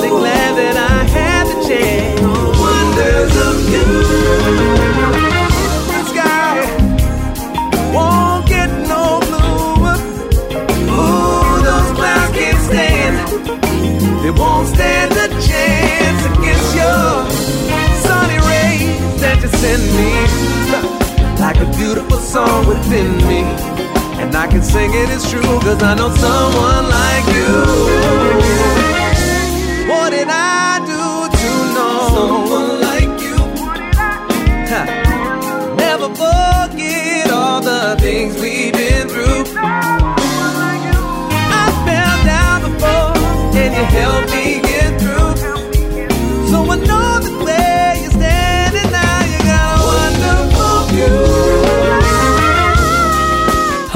really glad that I had the chance. Wonders of you. Sky won't get no bluer. Ooh, those clouds can't stand. They won't stand a chance against your sunny rays that you send me. Like a beautiful song within me. And I can sing it's cause I know someone like you. What did I?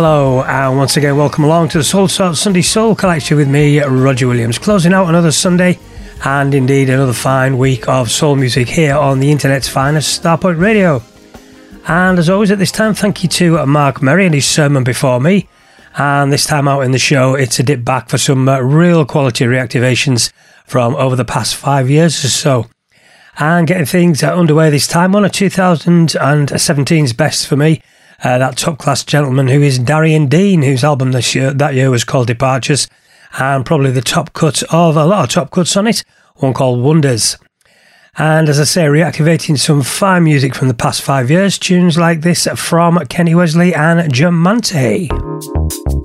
Once again, welcome along to the Soulsorts Sunday Soul Collection with me, Roger Williams. Closing out another Sunday and indeed another fine week of soul music here on the internet's finest, Starpoint Radio. And as always at this time, thank you to Mark Murray and his sermon before me. And this time out in the show, it's a dip back for some uh, real quality reactivations from over the past five years or so. And getting things underway this time, one of 2017's best for me. Uh, that top class gentleman who is Darien Dean, whose album this year, that year was called Departures, and probably the top cut of a lot of top cuts on it, one called Wonders. And as I say, reactivating some fine music from the past five years, tunes like this from Kenny Wesley and Girmantė.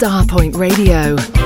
Starpoint Radio.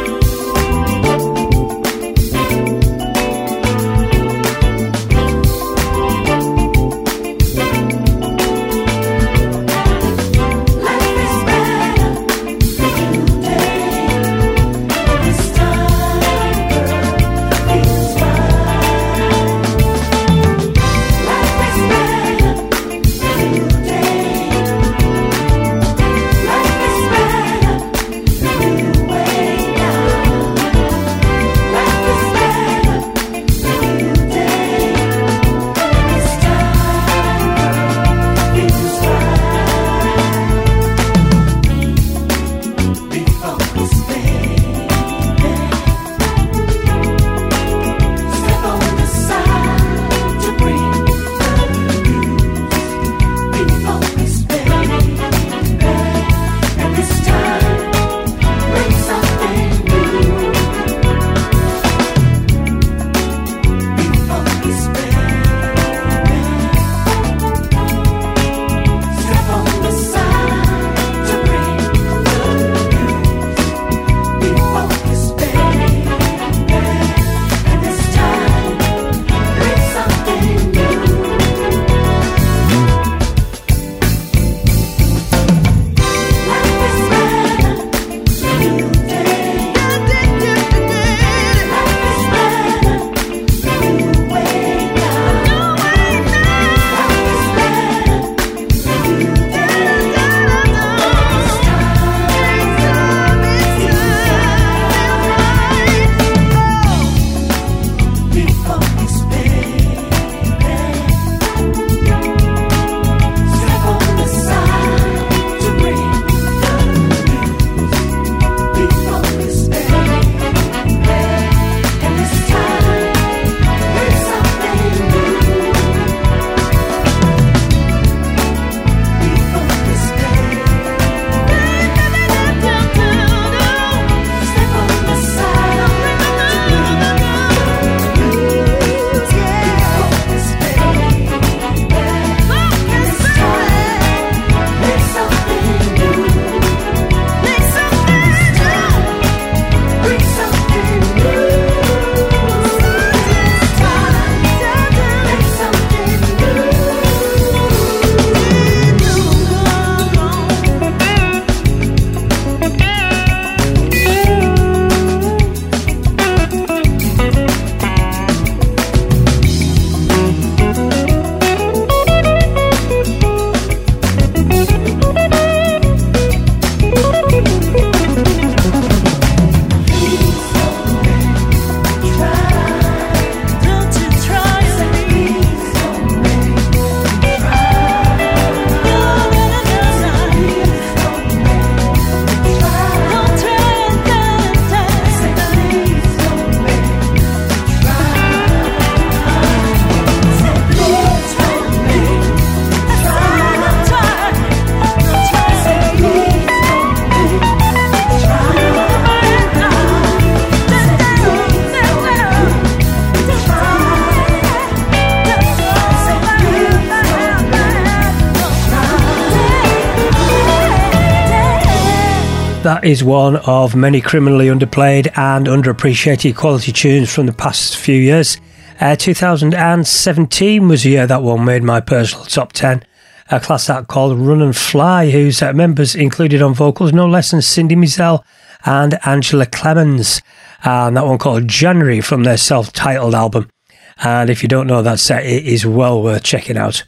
Is one of many criminally underplayed and underappreciated quality tunes from the past few years. Uh, 2017 was the year that one made my personal top 10. A class act called Run N' Fly, whose uh, members included on vocals no less than Cindy Mizelle and Angela Clemmons. And that one called January from their self titled album. And if you don't know that set, it is well worth checking out.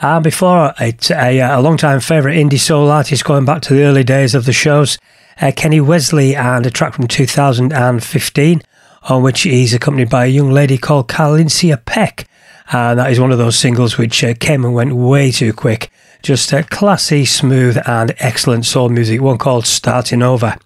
And before it, a, a long time favourite indie soul artist going back to the early days of the shows, uh, Kenny Wesley and a track from 2015 on which he's accompanied by a young lady called Carlyncia Peck. And that is one of those singles which uh, came and went way too quick. Just uh, classy, smooth, and excellent soul music, one called Starting Over.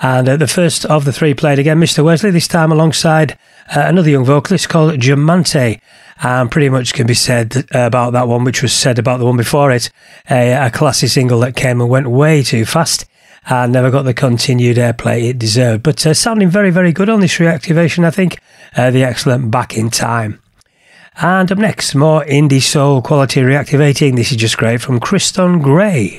And uh, the first of the three played again, Mr. Wesley, this time alongside uh, another young vocalist called Girmantė. And pretty much can be said about that one, which was said about the one before it. A, a classy single that came and went way too fast and never got the continued airplay it deserved. But uh, sounding very, very good on this reactivation, I think. Uh, the excellent Back in Time. And up next, more indie soul quality reactivating. This is just great from Christon Gray.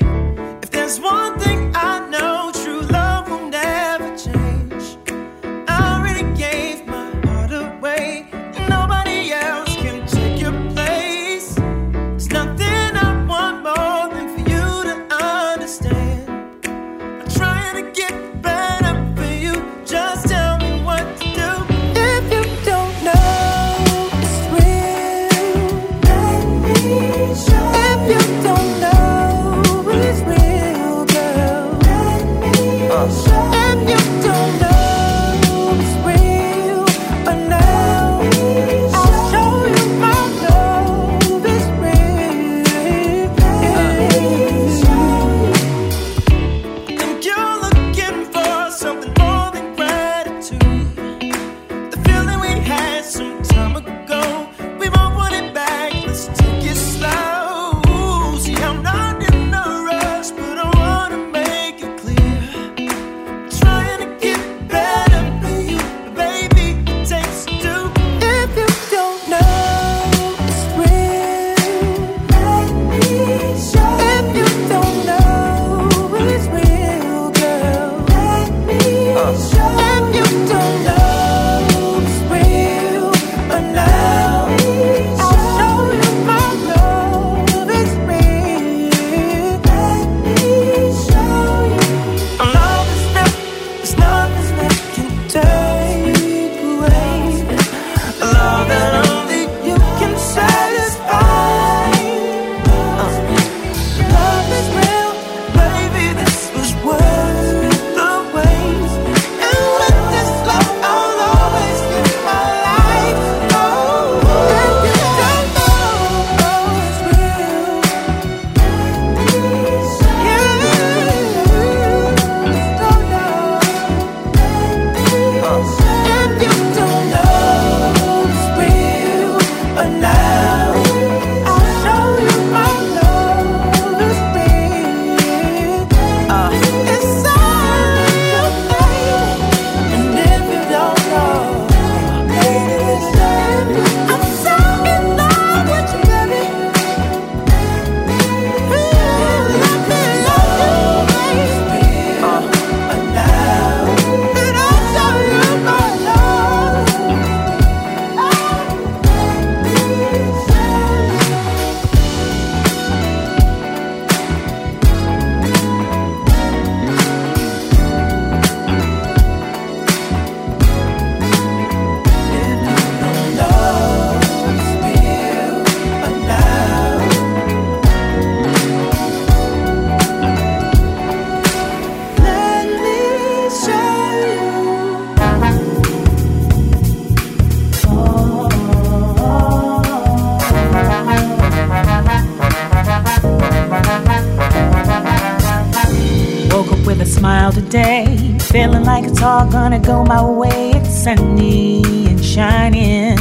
day, feeling like it's all gonna go my way. It's sunny and shining,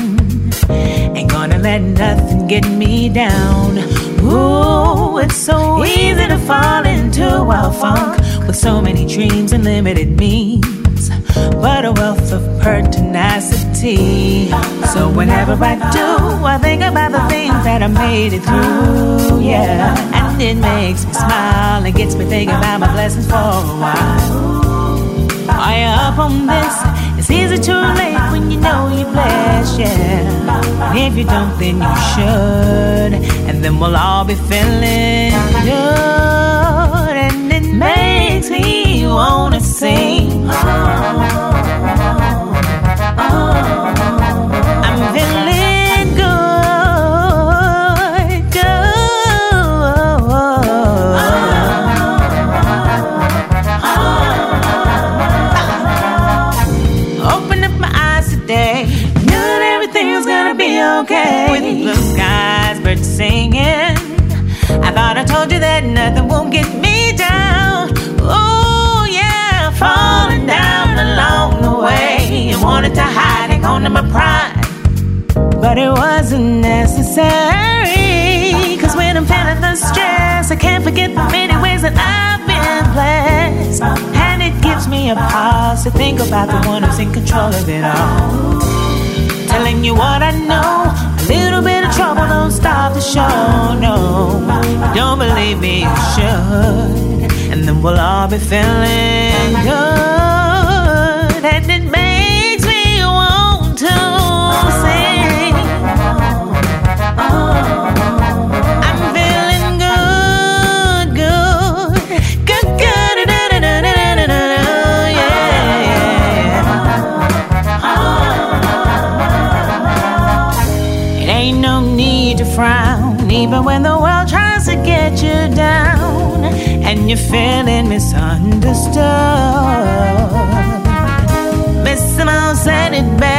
ain't gonna let nothing get me down. Ooh, it's so easy to fall into our funk with so many dreams and limited means, but a wealth of pertinacity. So whenever I do, I think about the things that I made it through. Yeah. It makes me smile and gets me thinking about my blessings for a while. Are you up on this? It's easy to late when you know you're blessed, yeah. If you don't, then you should. And then we'll all be feeling good. And it makes me wanna sing. Oh, oh, oh. oh, oh, oh. singing. I thought I told you that nothing won't get me down. Oh, yeah, falling down along the way. I wanted to hide, it, on to my pride. But it wasn't necessary. Cause when I'm feeling the stress, I can't forget the many ways that I've been blessed. And it gives me a pause to think about the one who's in control of it all. Telling you what I know Little bit of trouble don't stop the show, no. Don't believe me, you should. And then we'll all be feeling good. And then But when the world tries to get you down and you're feeling misunderstood, Miss Simone said it best.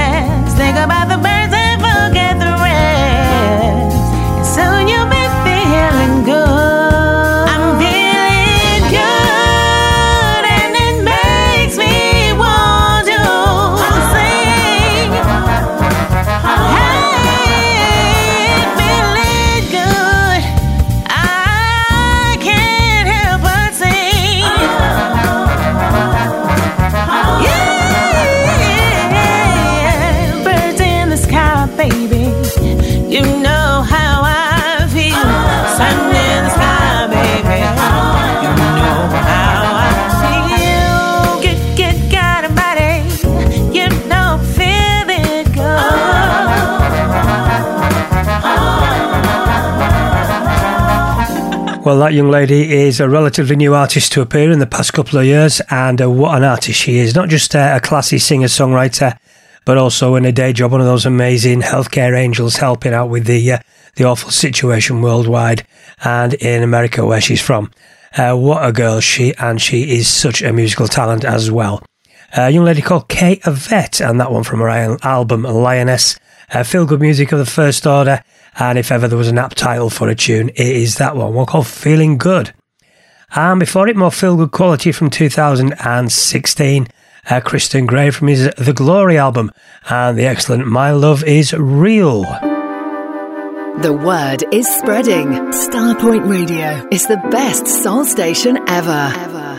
Well, that young lady is a relatively new artist to appear in the past couple of years, and uh, what an artist she is. Not just uh, a classy singer songwriter, but also in a day job, one of those amazing healthcare angels helping out with the, uh, the awful situation worldwide and in America, where she's from. Uh, what a girl she, and she is such a musical talent as well. A young lady called Kate Avett, and that one from her album Lioness. Uh, feel good music of the first order, and if ever there was an apt title for a tune, it is that one, one called Feeling Good. And before it, more feel good quality from 2016. Uh, Christon Gray from his The Glory album, and the excellent My Love is Real. The word is spreading. Starpoint Radio is the best soul station ever. ever.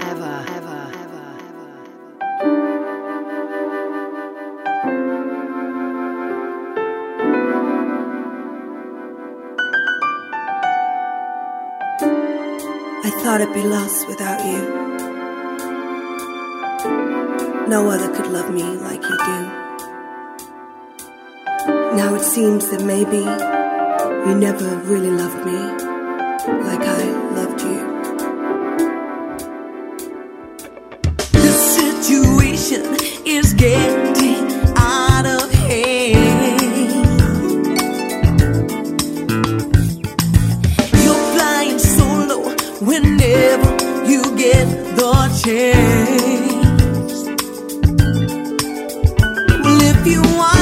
I'd be lost without you. No other could love me like you do. Now it seems that maybe you never really loved me like I loved you. The situation is getting whenever you get the chance. Well, if you wanted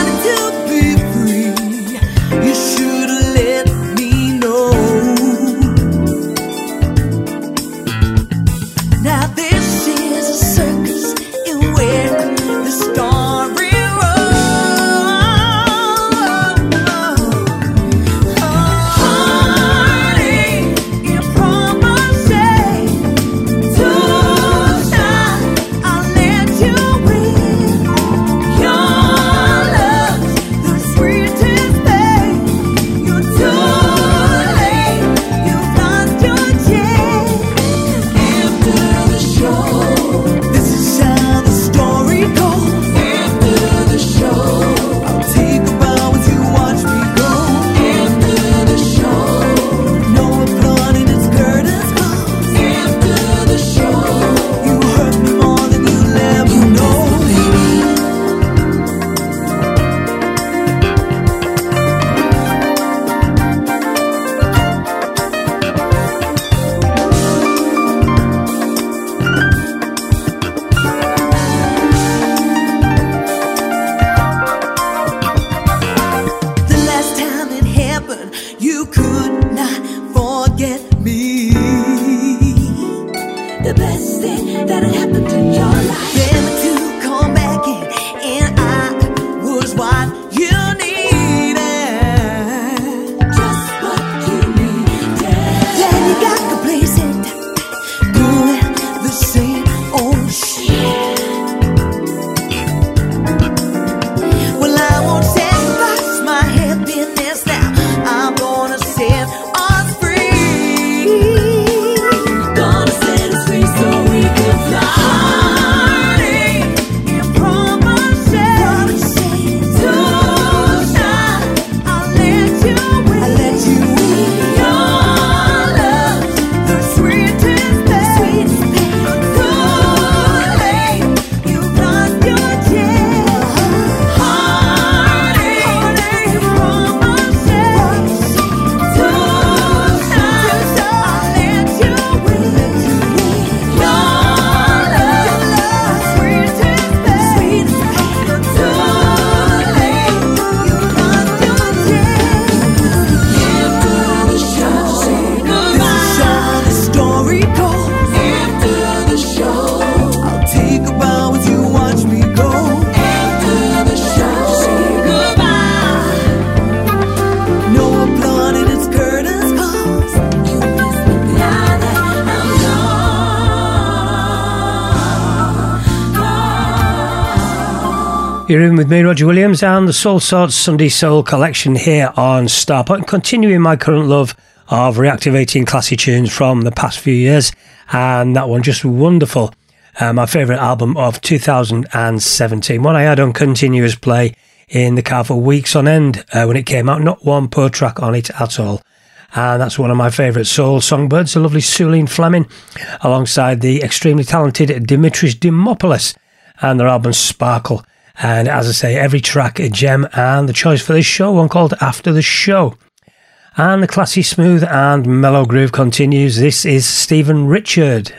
You're in with me, Roger Williams, and the Soulsorts Sunday Soul collection here on Starpoint, continuing my current love of reactivating classic tunes from the past few years, and that one just wonderful. Uh, my favourite album of 2017, one I had on continuous play in the car for weeks on end uh, when it came out, not one poor track on it at all. And that's one of my favourite soul songbirds, the lovely Sulene Fleming, alongside the extremely talented Dimitris Dimopoulos and their album Sparkle. And as I say, every track a gem and the choice for this show, one called After the Show. And the classy, smooth, and mellow groove continues. This is Stephen Richard.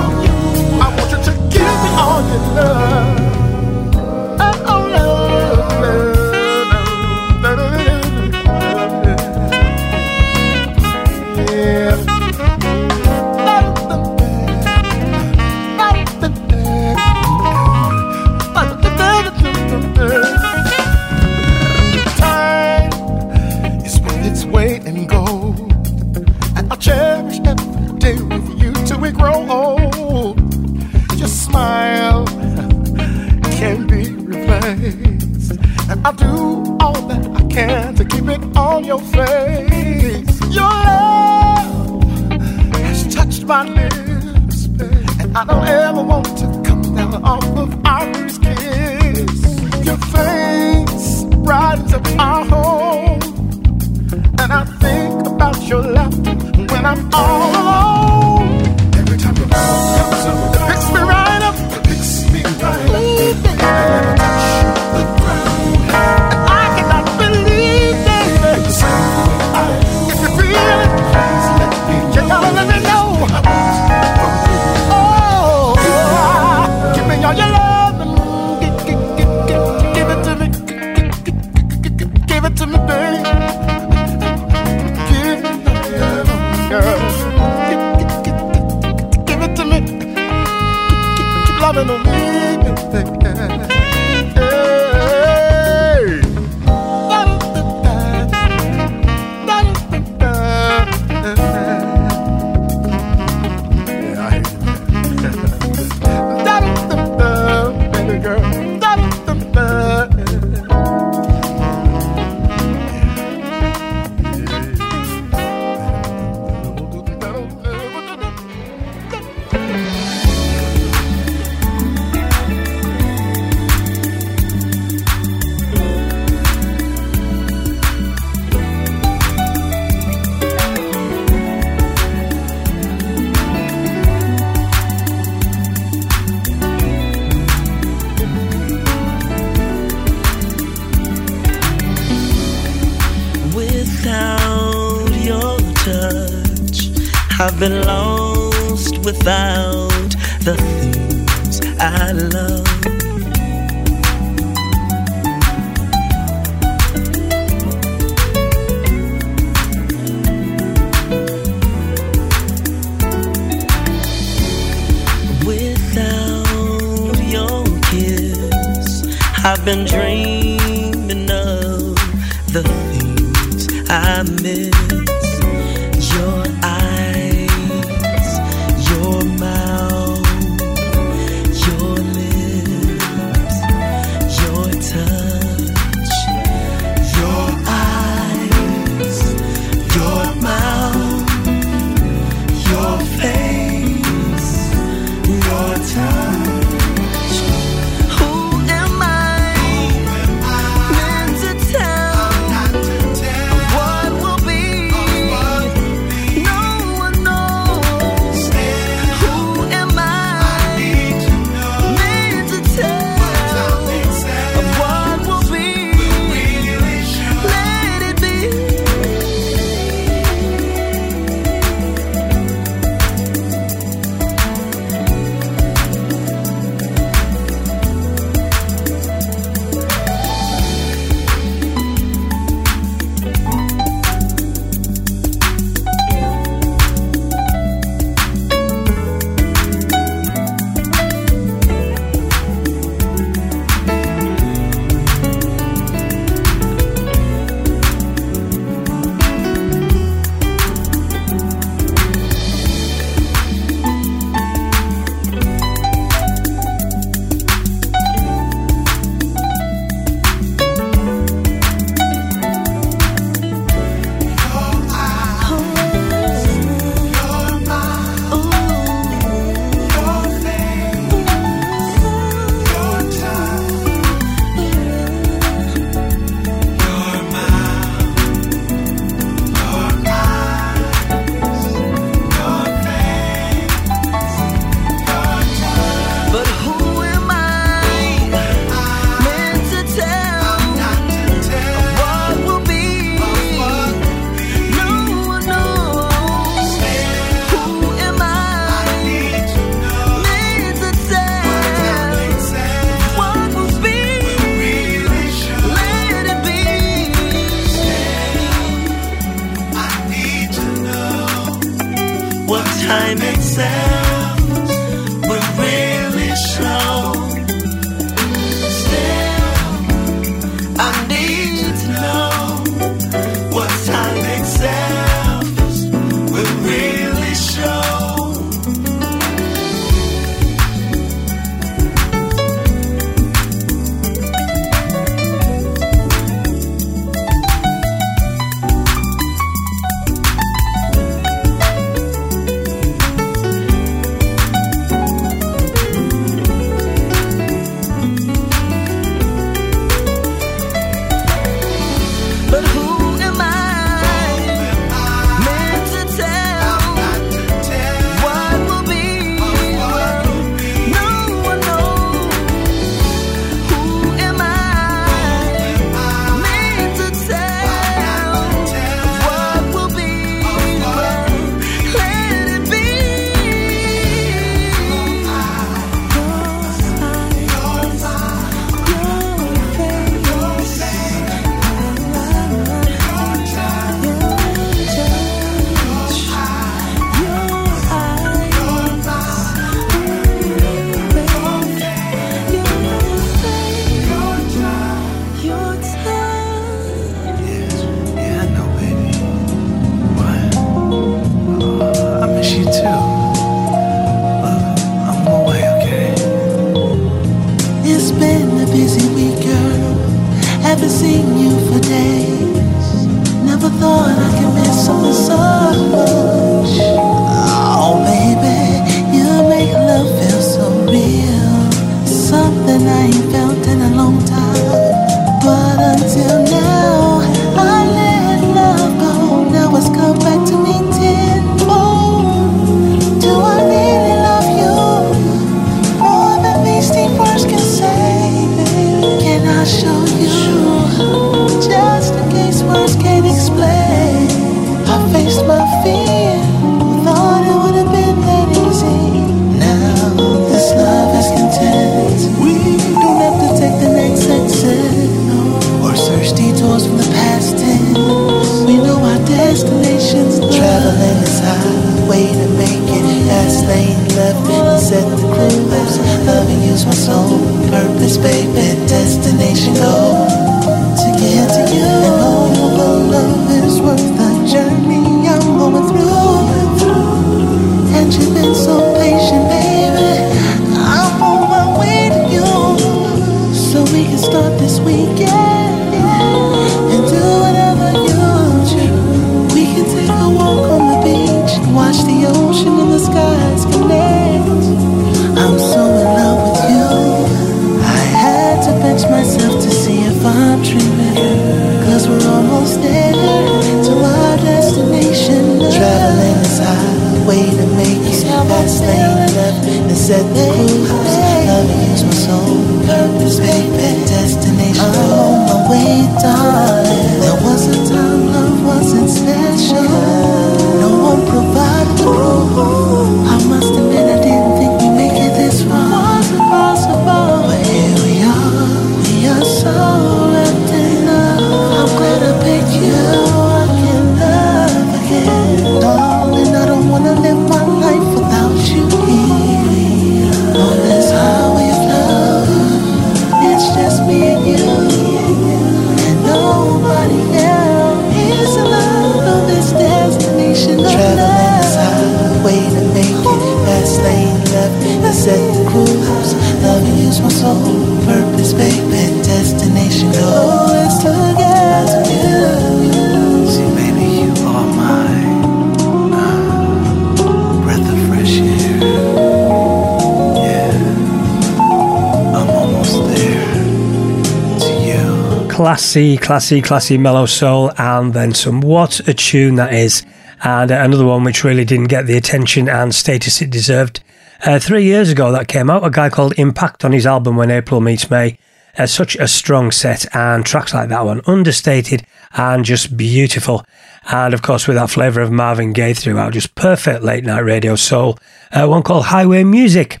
Classy, classy, classy mellow soul, and then some. What a tune that is! And uh, another one which really didn't get the attention and status it deserved. Uh, three years ago, that came out. A guy called Impact on his album When April Meets May. Uh, such a strong set, and tracks like that one, understated and just beautiful. And of course, with that flavour of Marvin Gaye throughout, just perfect late night radio soul. Uh, one called Highway Music.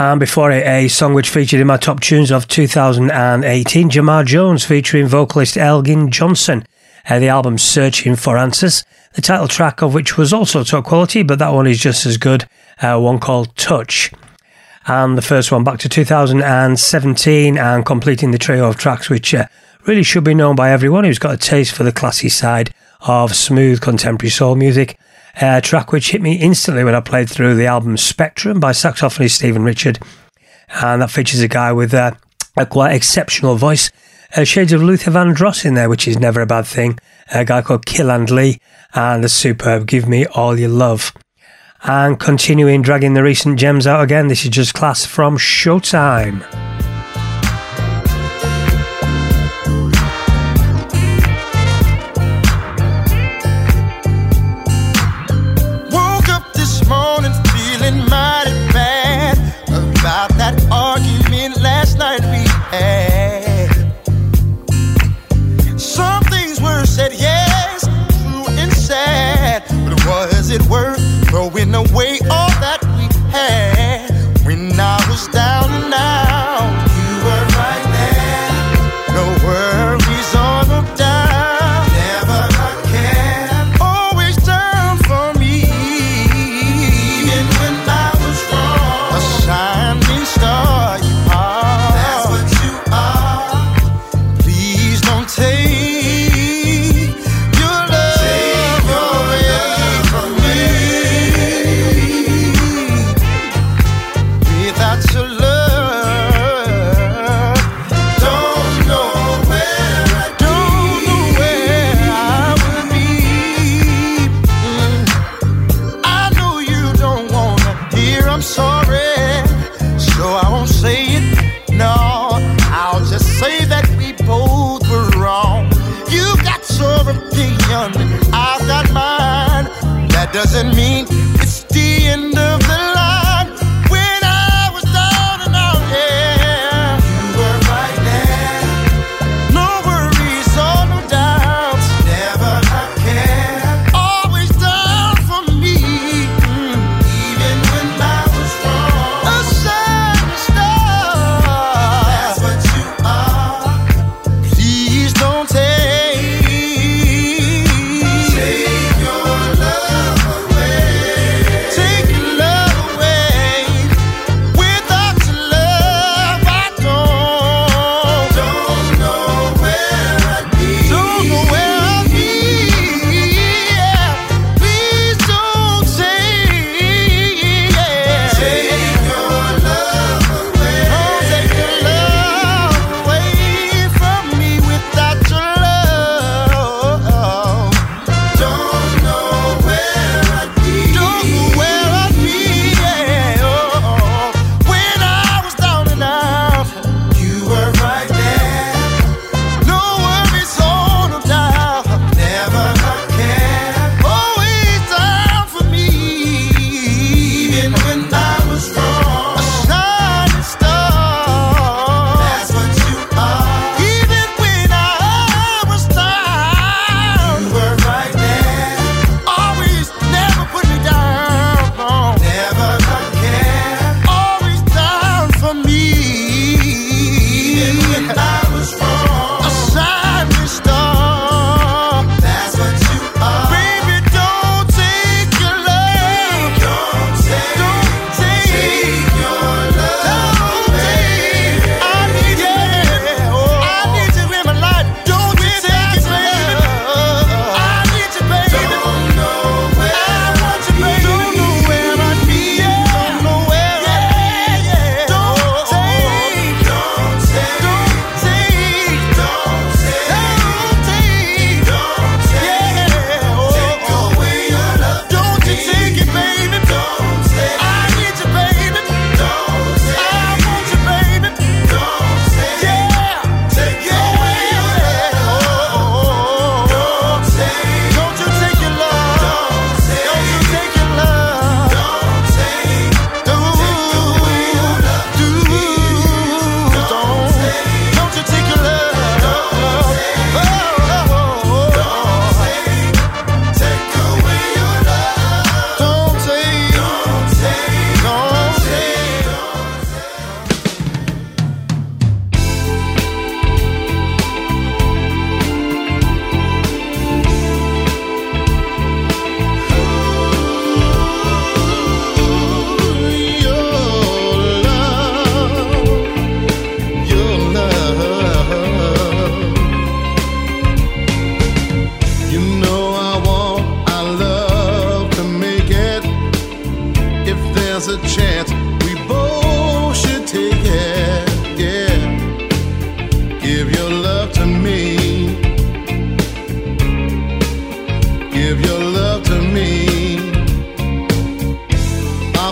And before it, a song which featured in my top tunes of 2018, Jamar Jones featuring vocalist Elgin Johnson. Uh, the album Searching for Answers, the title track of which was also top quality, but that one is just as good. Uh, one called Touch. And the first one back to 2017 and completing the trio of tracks which uh, really should be known by everyone who's got a taste for the classy side of smooth contemporary soul music. A track which hit me instantly when I played through the album Spectrum by saxophonist Stephen Richard. And that features a guy with uh, a quite exceptional voice. Uh, shades of Luther Vandross in there, which is never a bad thing. A guy called Kiland Lee and the superb Give Me All Your Love. And continuing dragging the recent gems out again, this is just class from Show Tyme.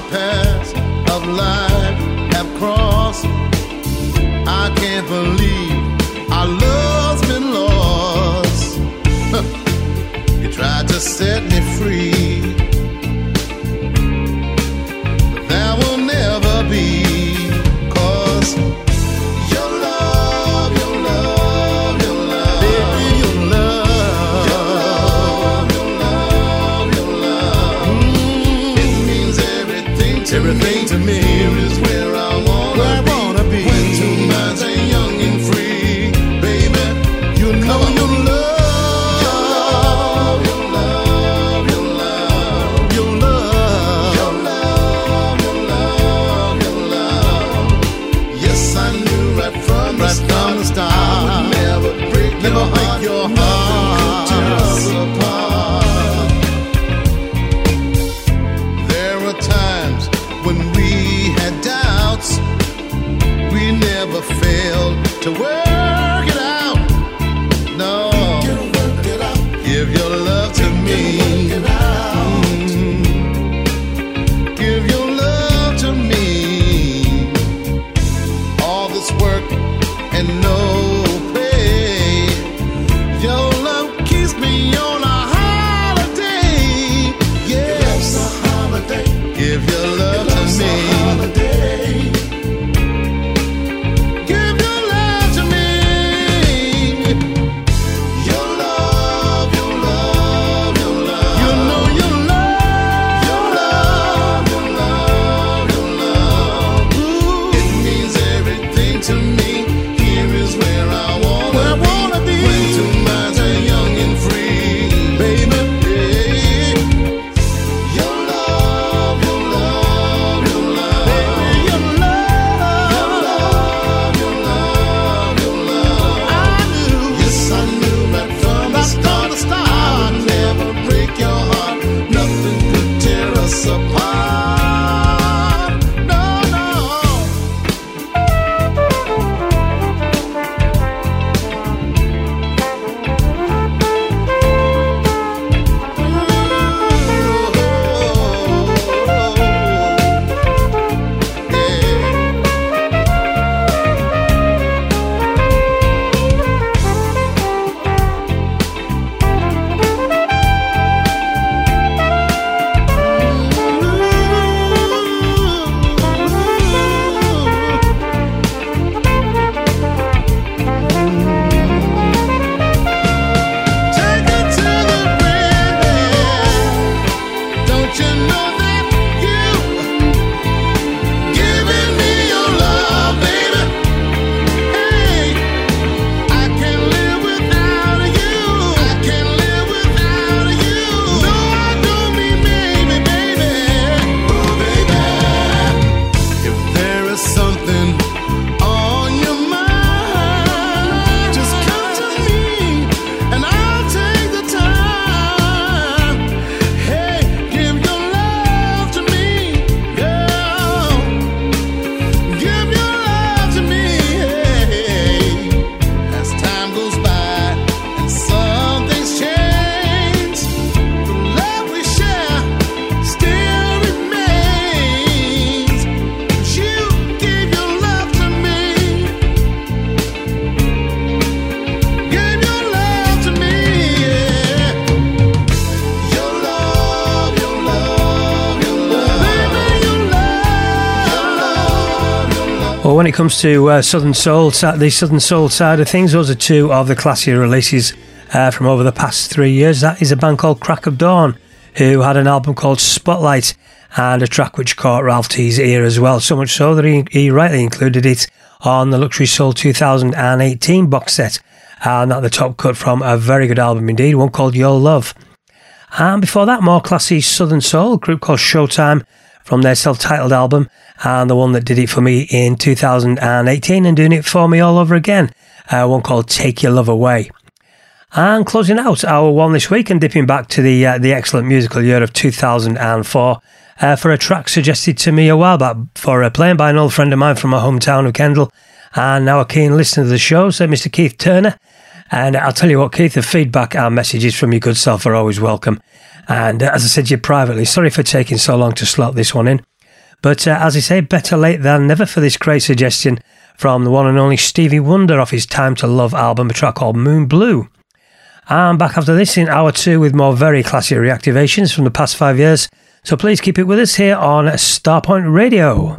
my paths of life have crossed. I can't believe our love's been lost. you tried to set me free. When it comes to uh, Southern Soul, the Southern Soul side of things, those are two of the classier releases uh, from over the past three years. That is a band called Crack of Dawn, who had an album called Spotlight and a track which caught Ralph Tee's ear as well. So much so that he, he rightly included it on the Luxury Soul 2018 box set. And that the top cut from a very good album indeed, one called Your Love. And before that, more classy Southern Soul, group called Show Tyme from their self titled album, and the one that did it for me in 2018 and doing it for me all over again, uh, one called Take Your Love Away. And closing out our one this week and dipping back to the uh, the excellent musical year of 2004 uh, for a track suggested to me a while back for uh, playing by an old friend of mine from my hometown of Kendal and now a keen listener to the show, so Mr. Keith Turner. And I'll tell you what, Keith, the feedback and messages from your good self are always welcome. And uh, as I said to you privately, sorry for taking so long to slot this one in. But uh, as I say, better late than never for this great suggestion from the one and only Stevie Wonder off his Time to Love album, a track called Moon Blue. I'm back after this in hour two with more very classy reactivations from the past five years. So please keep it with us here on Starpoint Radio.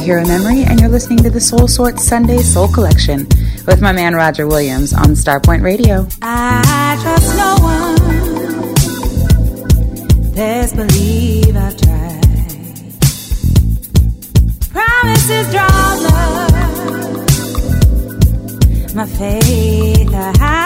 Hero Memory, and you're listening to the Soulsorts Sunday Soul Collection with my man Roger Williams on Starpoint Radio. I trust no one. Best believe I tried. Promises drawn love. My faith I have.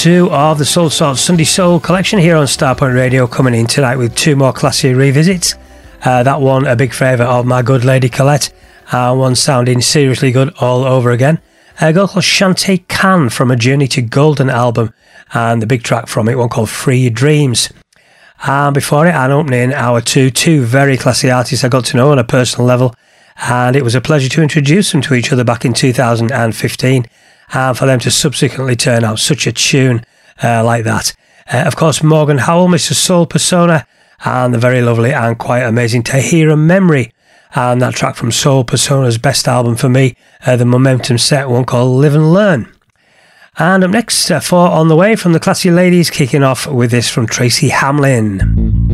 Two of the Soulsorts Sunday Soul collection here on Starpoint Radio, coming in tonight with two more classy revisits. Uh, that one, a big favourite of my good lady Colette, and one sounding seriously good all over again. A girl called Chantae Cann from a Journey to Golden album, and the big track from it, one called Free Your Dreams. And before it, and opening hour two, two very classy artists I got to know on a personal level, and it was a pleasure to introduce them to each other back in 2015, and for them to subsequently turn out such a tune uh, like that. Uh, of course, Morgan Howell, Mr. Soulpersona, and the very lovely and quite amazing Tahirah Memory, and that track from Soulpersona's best album for me, uh, the Momentum set, one called Live and Learn. And up next, uh, four on the way from the classy ladies, kicking off with this from Tracy Hamlin.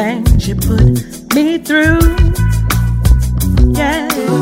Things you put me through. Yeah.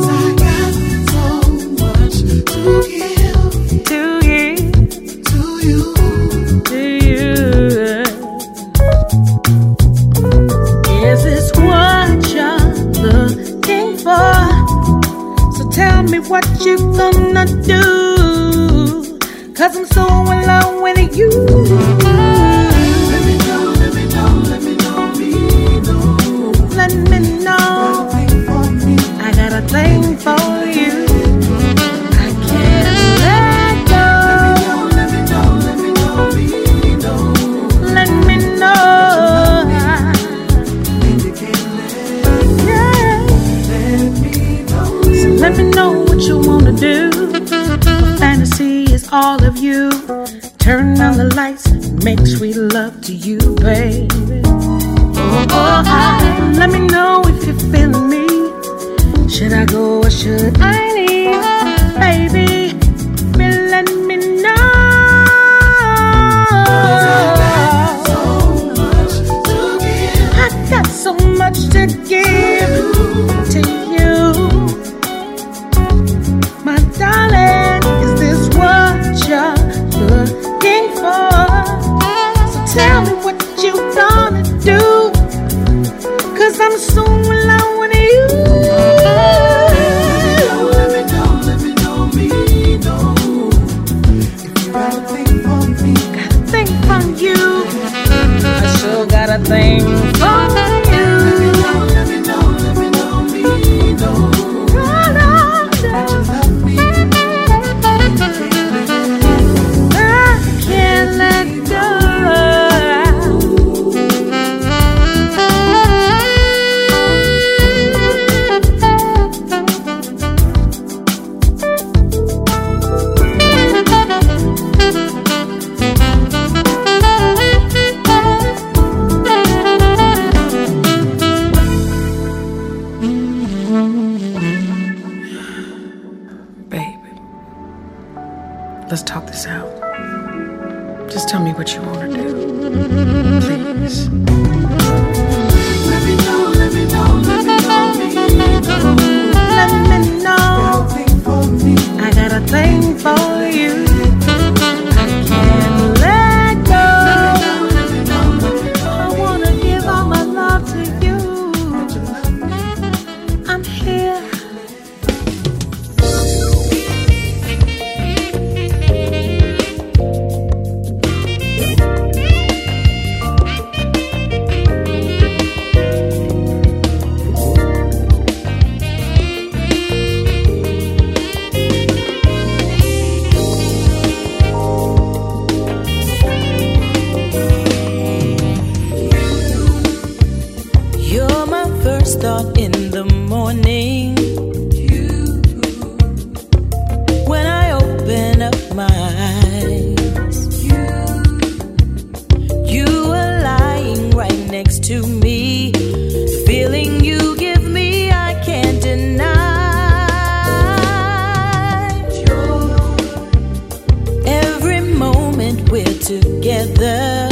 Together.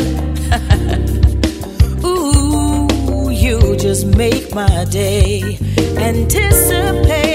Ooh, you just make my day. Anticipating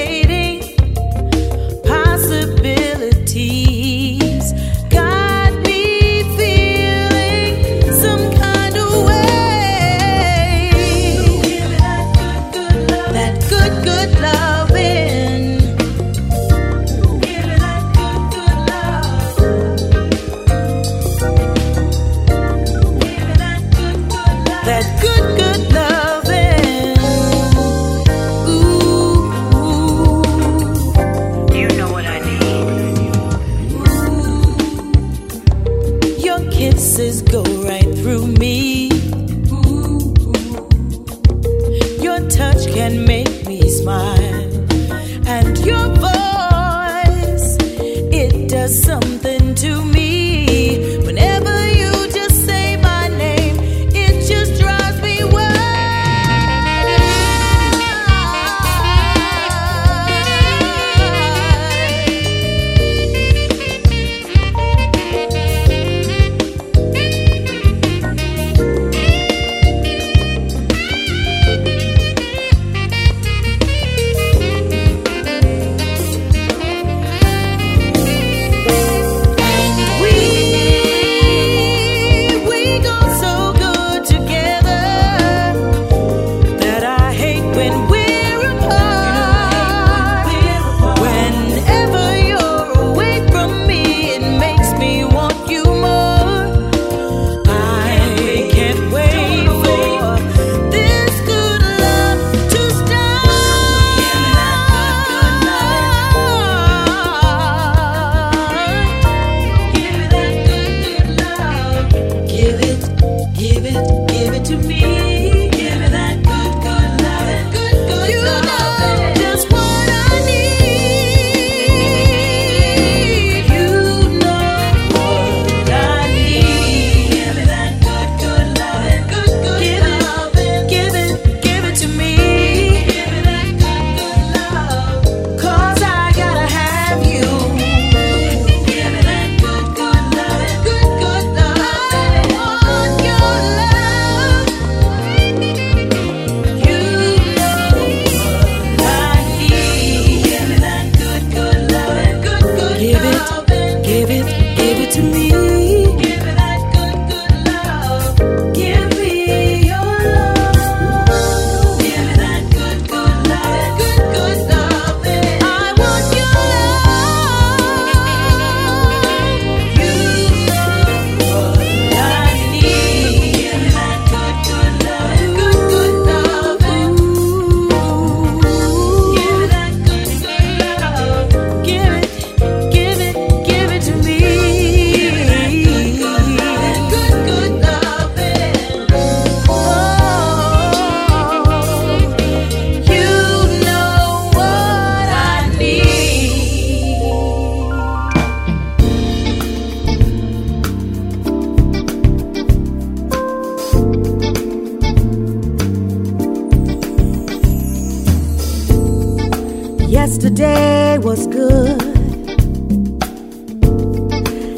Yesterday was good.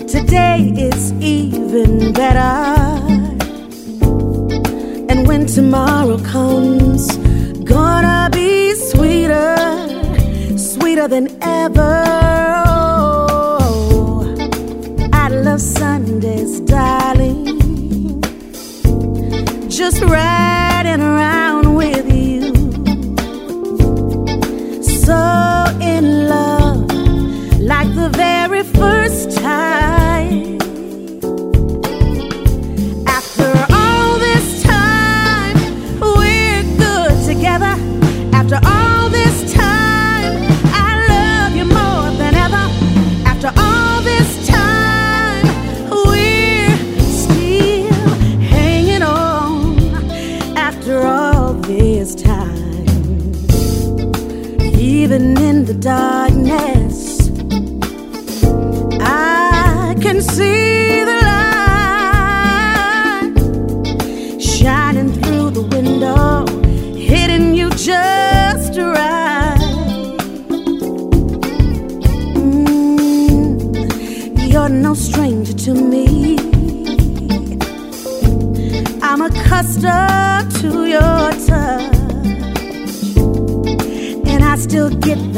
Today is even better. And when tomorrow comes, gonna be sweeter, sweeter than ever. Oh, I love Sundays, darling. Just riding around with you. Very first time.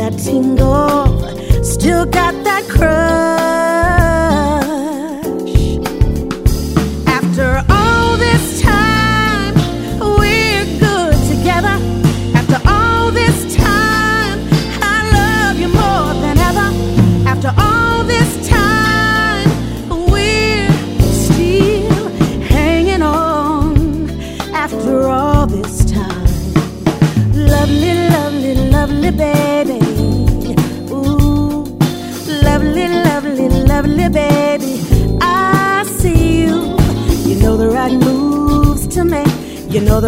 That tingle, still got that crush.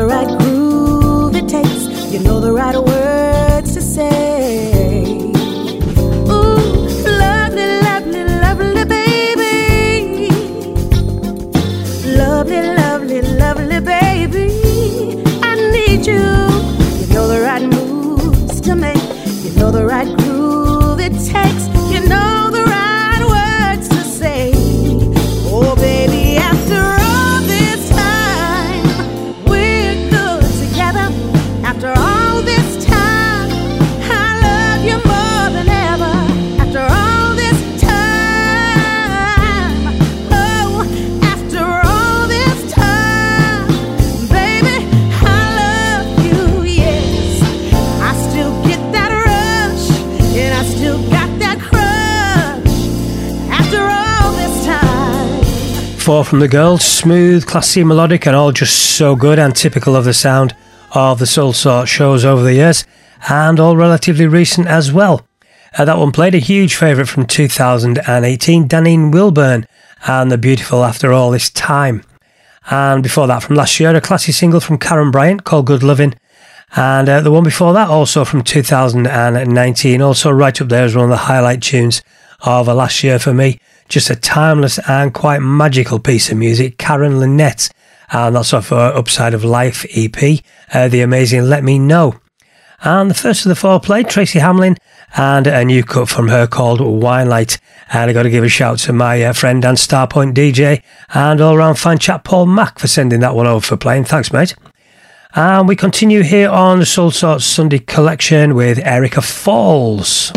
Right Four from the girls, smooth, classy, melodic, and all just so good and typical of the sound of the Soulsorts shows over the years, and all relatively recent as well. Uh, that one played a huge favourite from 2018, Daneen Wilburn, and the beautiful After All This Time. And before that, from last year, a classy single from Karen Bryant called Good Loving. And uh, the one before that, also from 2019, also right up there as one of the highlight tunes of last year for me. Just a timeless and quite magical piece of music, Karen Linette. And that's off her Upside of Life EP, uh, the amazing Let Me Know. And the first of the four played Tracy Hamlin and a new cut from her called Winelight. And I got to give a shout to my uh, friend and Starpoint DJ and all round fan chap Paul Mack for sending that one over for playing. Thanks, mate. And we continue here on the Soulsorts Sunday collection with Erica Falls.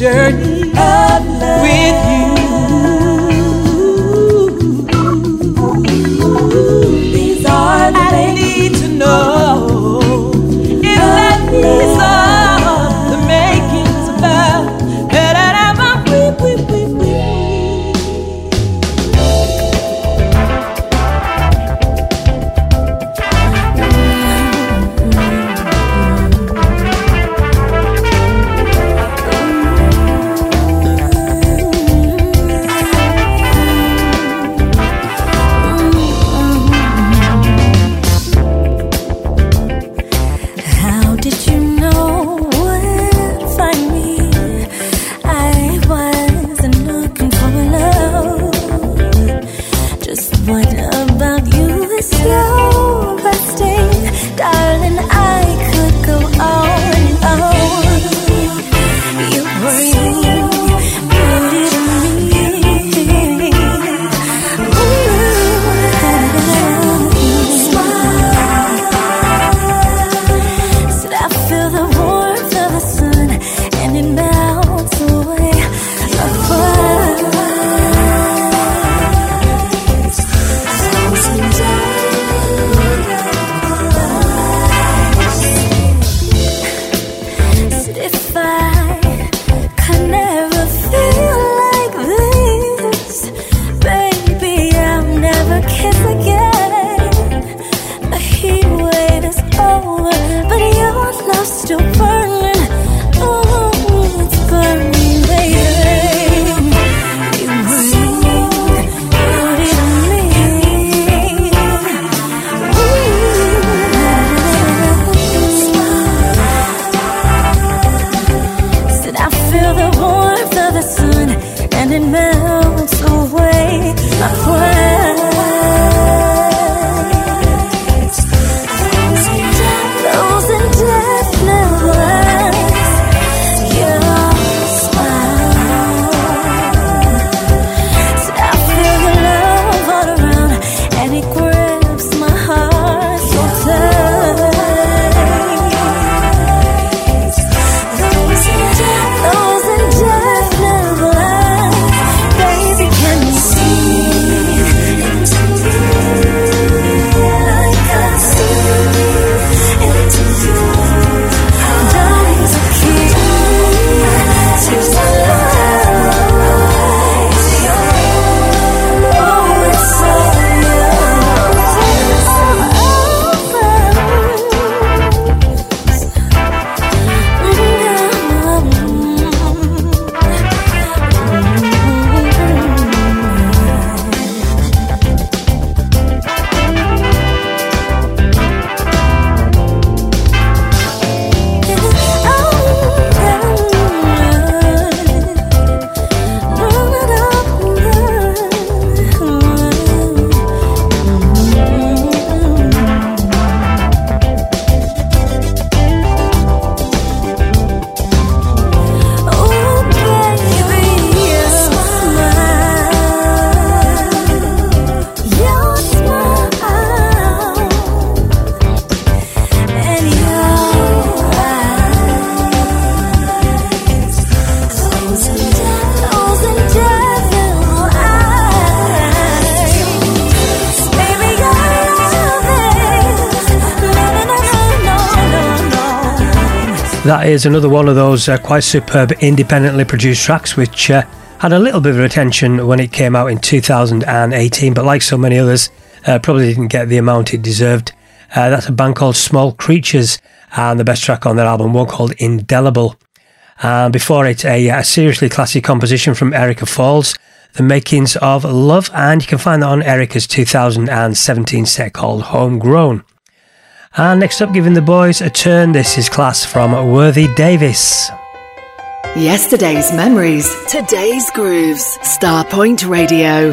Journey That is another one of those uh, quite superb independently produced tracks which uh, had a little bit of attention when it came out in 2018, but like so many others, uh, probably didn't get the amount it deserved. Uh, that's a band called Small Creatures, and the best track on their album, one called Indelible. Before it, a, a seriously classy composition from Erica Falls, The Makings of Love, and you can find that on Erica's 2017 set called Homegrown. And next up, giving the boys a turn, this is class from Worthy Davis. Yesterday's memories, today's grooves. Starpoint Radio.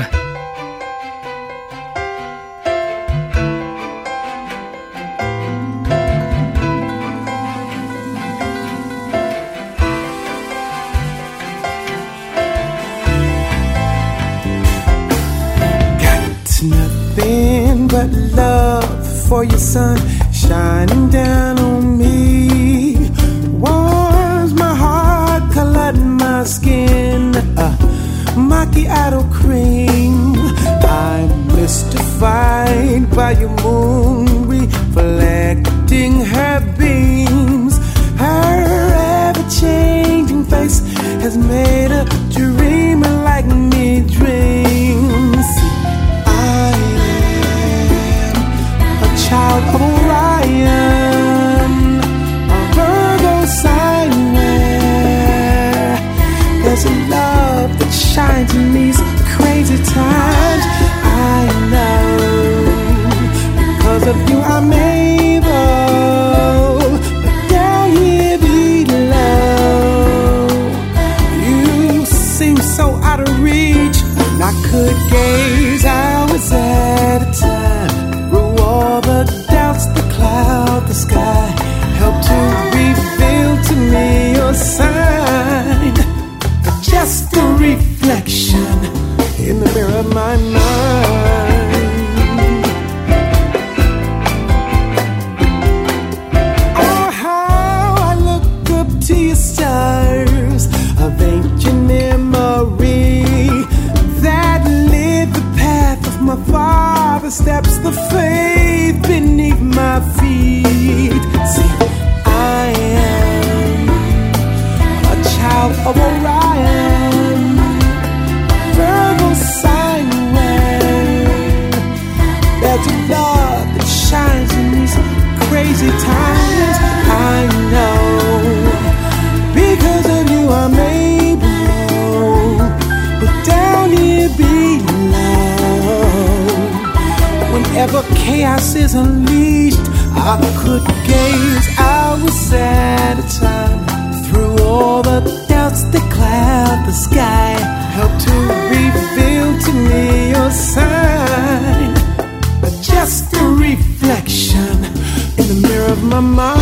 Got nothing but love for your sun shining down on me. Warms my heart, colored my skin. Uh, macchiato cream. I'm mystified by your moon reflecting her beams. Her ever changing face has made a dreamer like me shines in these crazy times. I know because of you I'm able, Oh, how I look up to your stars of ancient memory that lit the path of my father's steps, the faith beneath my feet. See, I am a child of Orion, crazy times. I know because of you I'm able, but down here below, whenever chaos is unleashed, I could gaze hours at a time through all the doubts that cloud the sky. My mind.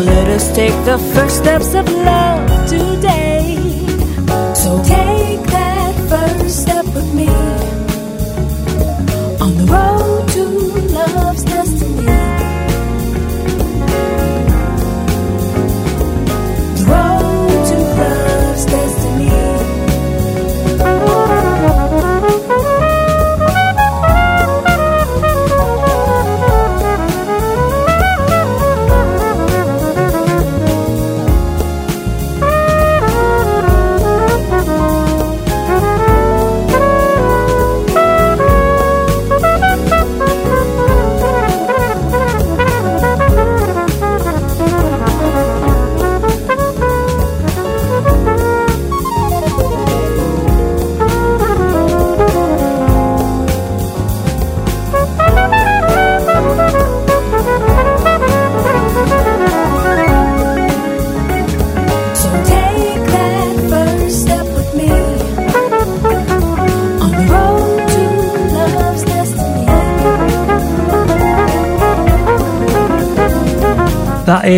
So let us take the first steps of love today.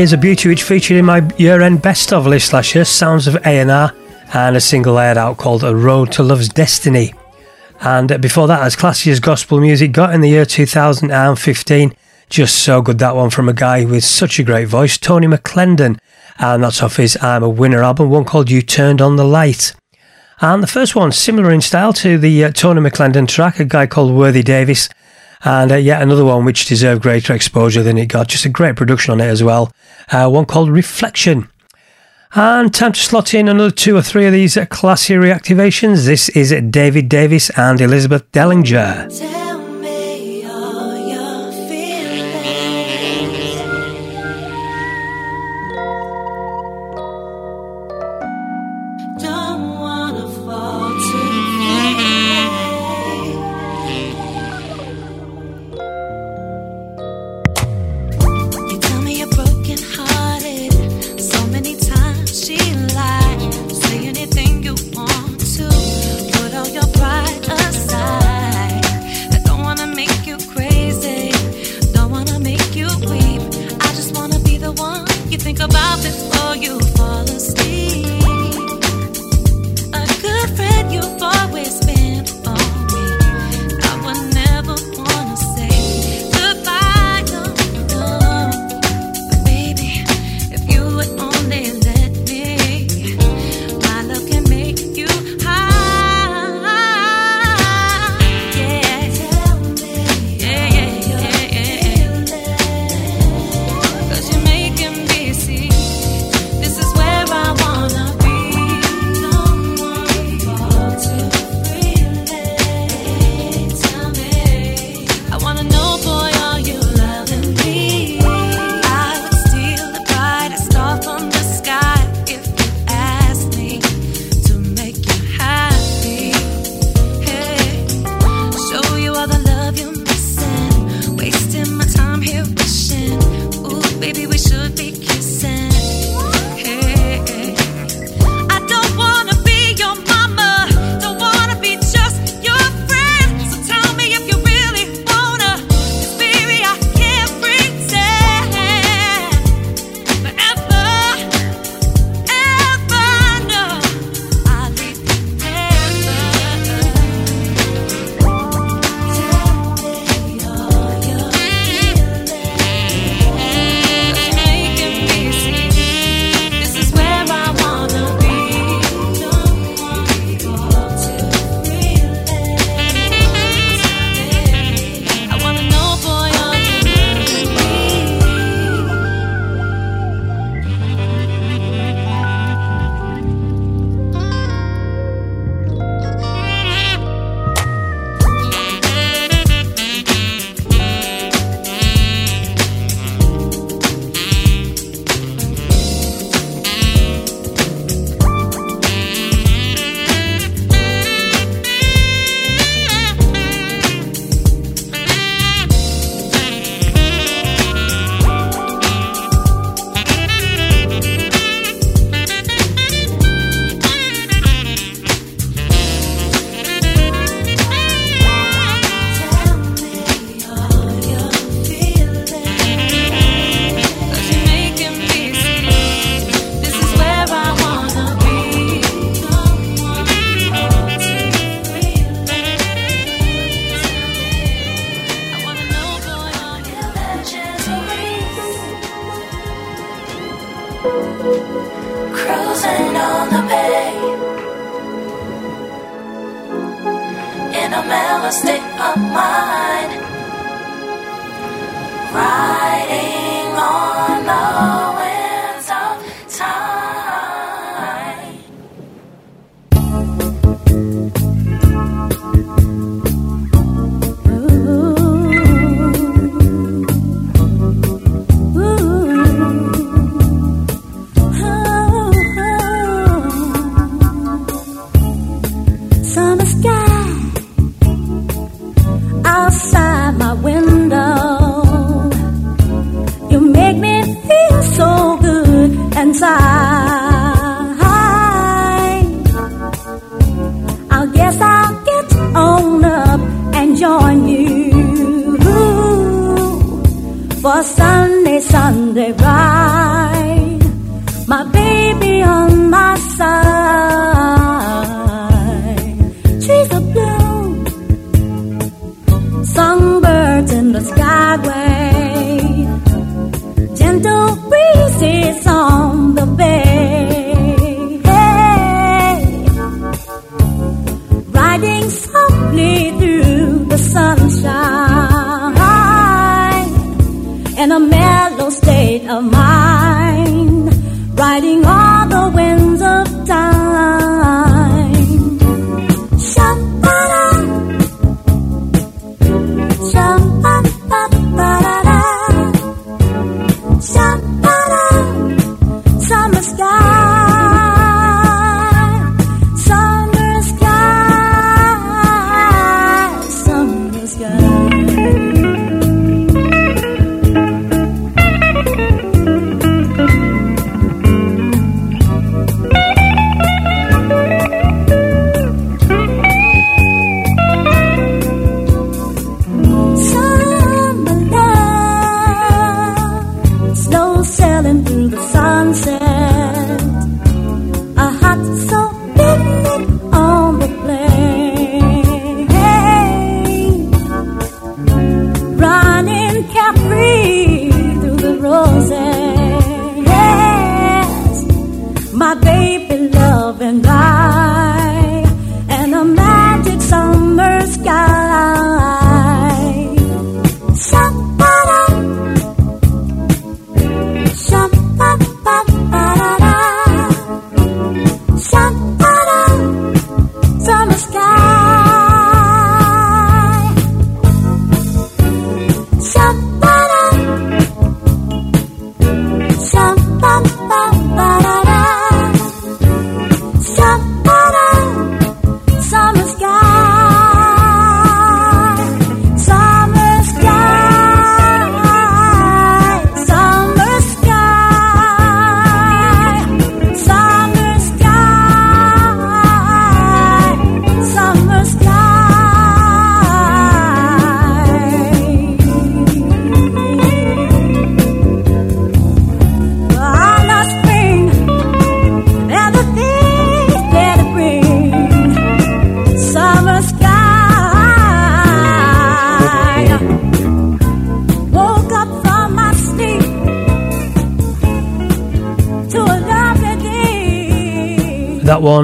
Is a beauty which featured in my year-end best of list last year, Sounds of A&R, and a single aired out called A Road to Love's Destiny. And before that, as classy as gospel music got in the year 2015, just so good that one from a guy with such a great voice, Tony McClendon, and that's off his I'm a Winner album, one called You Turned on the Light. And the first one, similar in style to the uh, Tony McClendon track, a guy called Worthy Davis, and uh, yet another one which deserved greater exposure than it got. Just a great production on it as well. Uh, one called Reflection. And time to slot in another two or three of these classy reactivations. This is David Davis and Elizabeth Dellinger.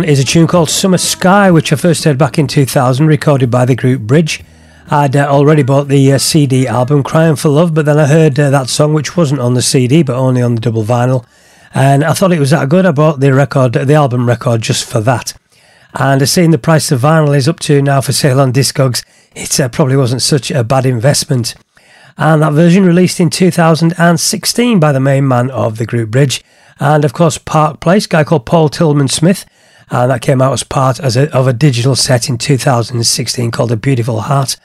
Is a tune called Summer Sky, which I first heard back in 2000, recorded by the group Bridge. I'd uh, already bought the uh, CD album Crying for Love, but then I heard uh, that song, which wasn't on the CD but only on the double vinyl, and I thought it was that good. I bought the record, the album record, just for that. And seeing the price of vinyl is up to now for sale on Discogs, it uh, probably wasn't such a bad investment. And that version released in 2016 by the main man of the group Bridge, and of course Park Place, guy called Paul Tillman Smith, and that came out as part as a, of a digital set in 2016 called A Beautiful Heart.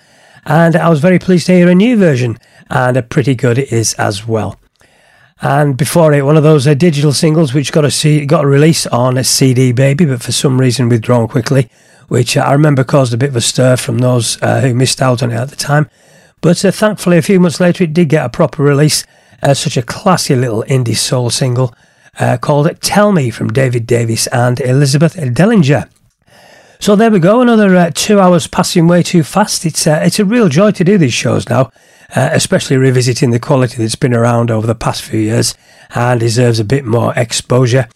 And I was very pleased to hear a new version, and a pretty good it is as well. And before it, one of those uh, digital singles which got a C- got a release on a CD Baby, but for some reason withdrawn quickly, which uh, I remember caused a bit of a stir from those uh, who missed out on it at the time. But uh, thankfully, a few months later, it did get a proper release as such a classy little indie soul single uh, called "Tell Me" from David Davis and Elizabeth Dellinger. So there we go, another uh, two hours passing way too fast. It's uh, it's a real joy to do these shows now, uh, especially revisiting the quality that's been around over the past few years and deserves a bit more exposure.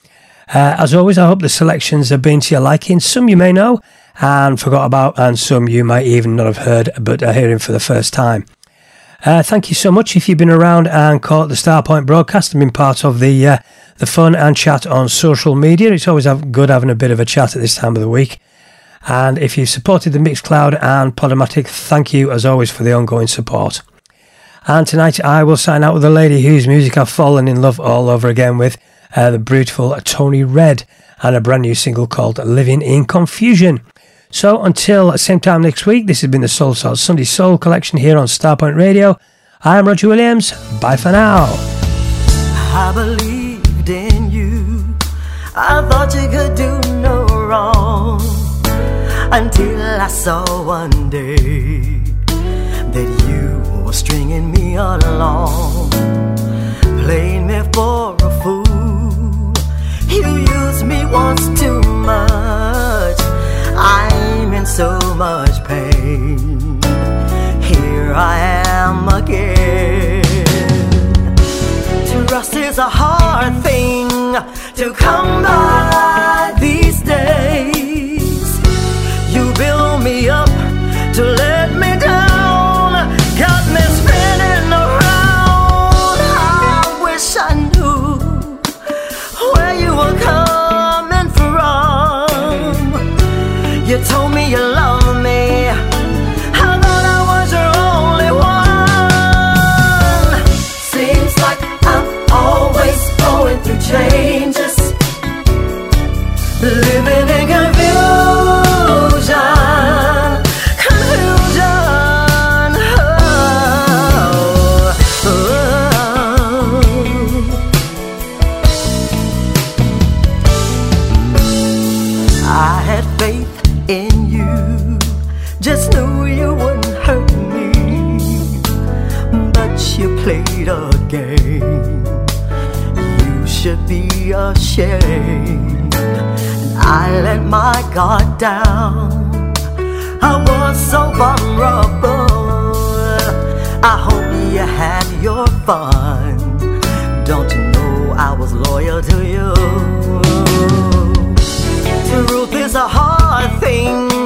Uh, as always, I hope the selections have been to your liking. Some you may know, and forgot about, and some you might even not have heard but are hearing for the first time. Uh, thank you so much if you've been around and caught the Starpoint broadcast and been part of the uh, the fun and chat on social media. It's always have, good having a bit of a chat at this time of the week. And if you've supported the Mixcloud and Podomatic, thank you as always for the ongoing support. And tonight I will sign out with a lady whose music I've fallen in love all over again with, uh, the beautiful Tony Red, and a brand new single called Living in Confusion. So until the same time next week, this has been the Soulsorts Sunday Soul Collection here on Starpoint Radio. I'm Roger Williams. Bye for now. I believed in you. I thought you could do no wrong until I saw one day that you were stringing me along, playing me for a fool. You used me once too so much pain. Here I am again. Trust is a hard thing to come by these days. You build me up be ashamed. And I let my guard down, I was so vulnerable. I hope you had your fun. Don't you know I was loyal to you? Truth is a hard thing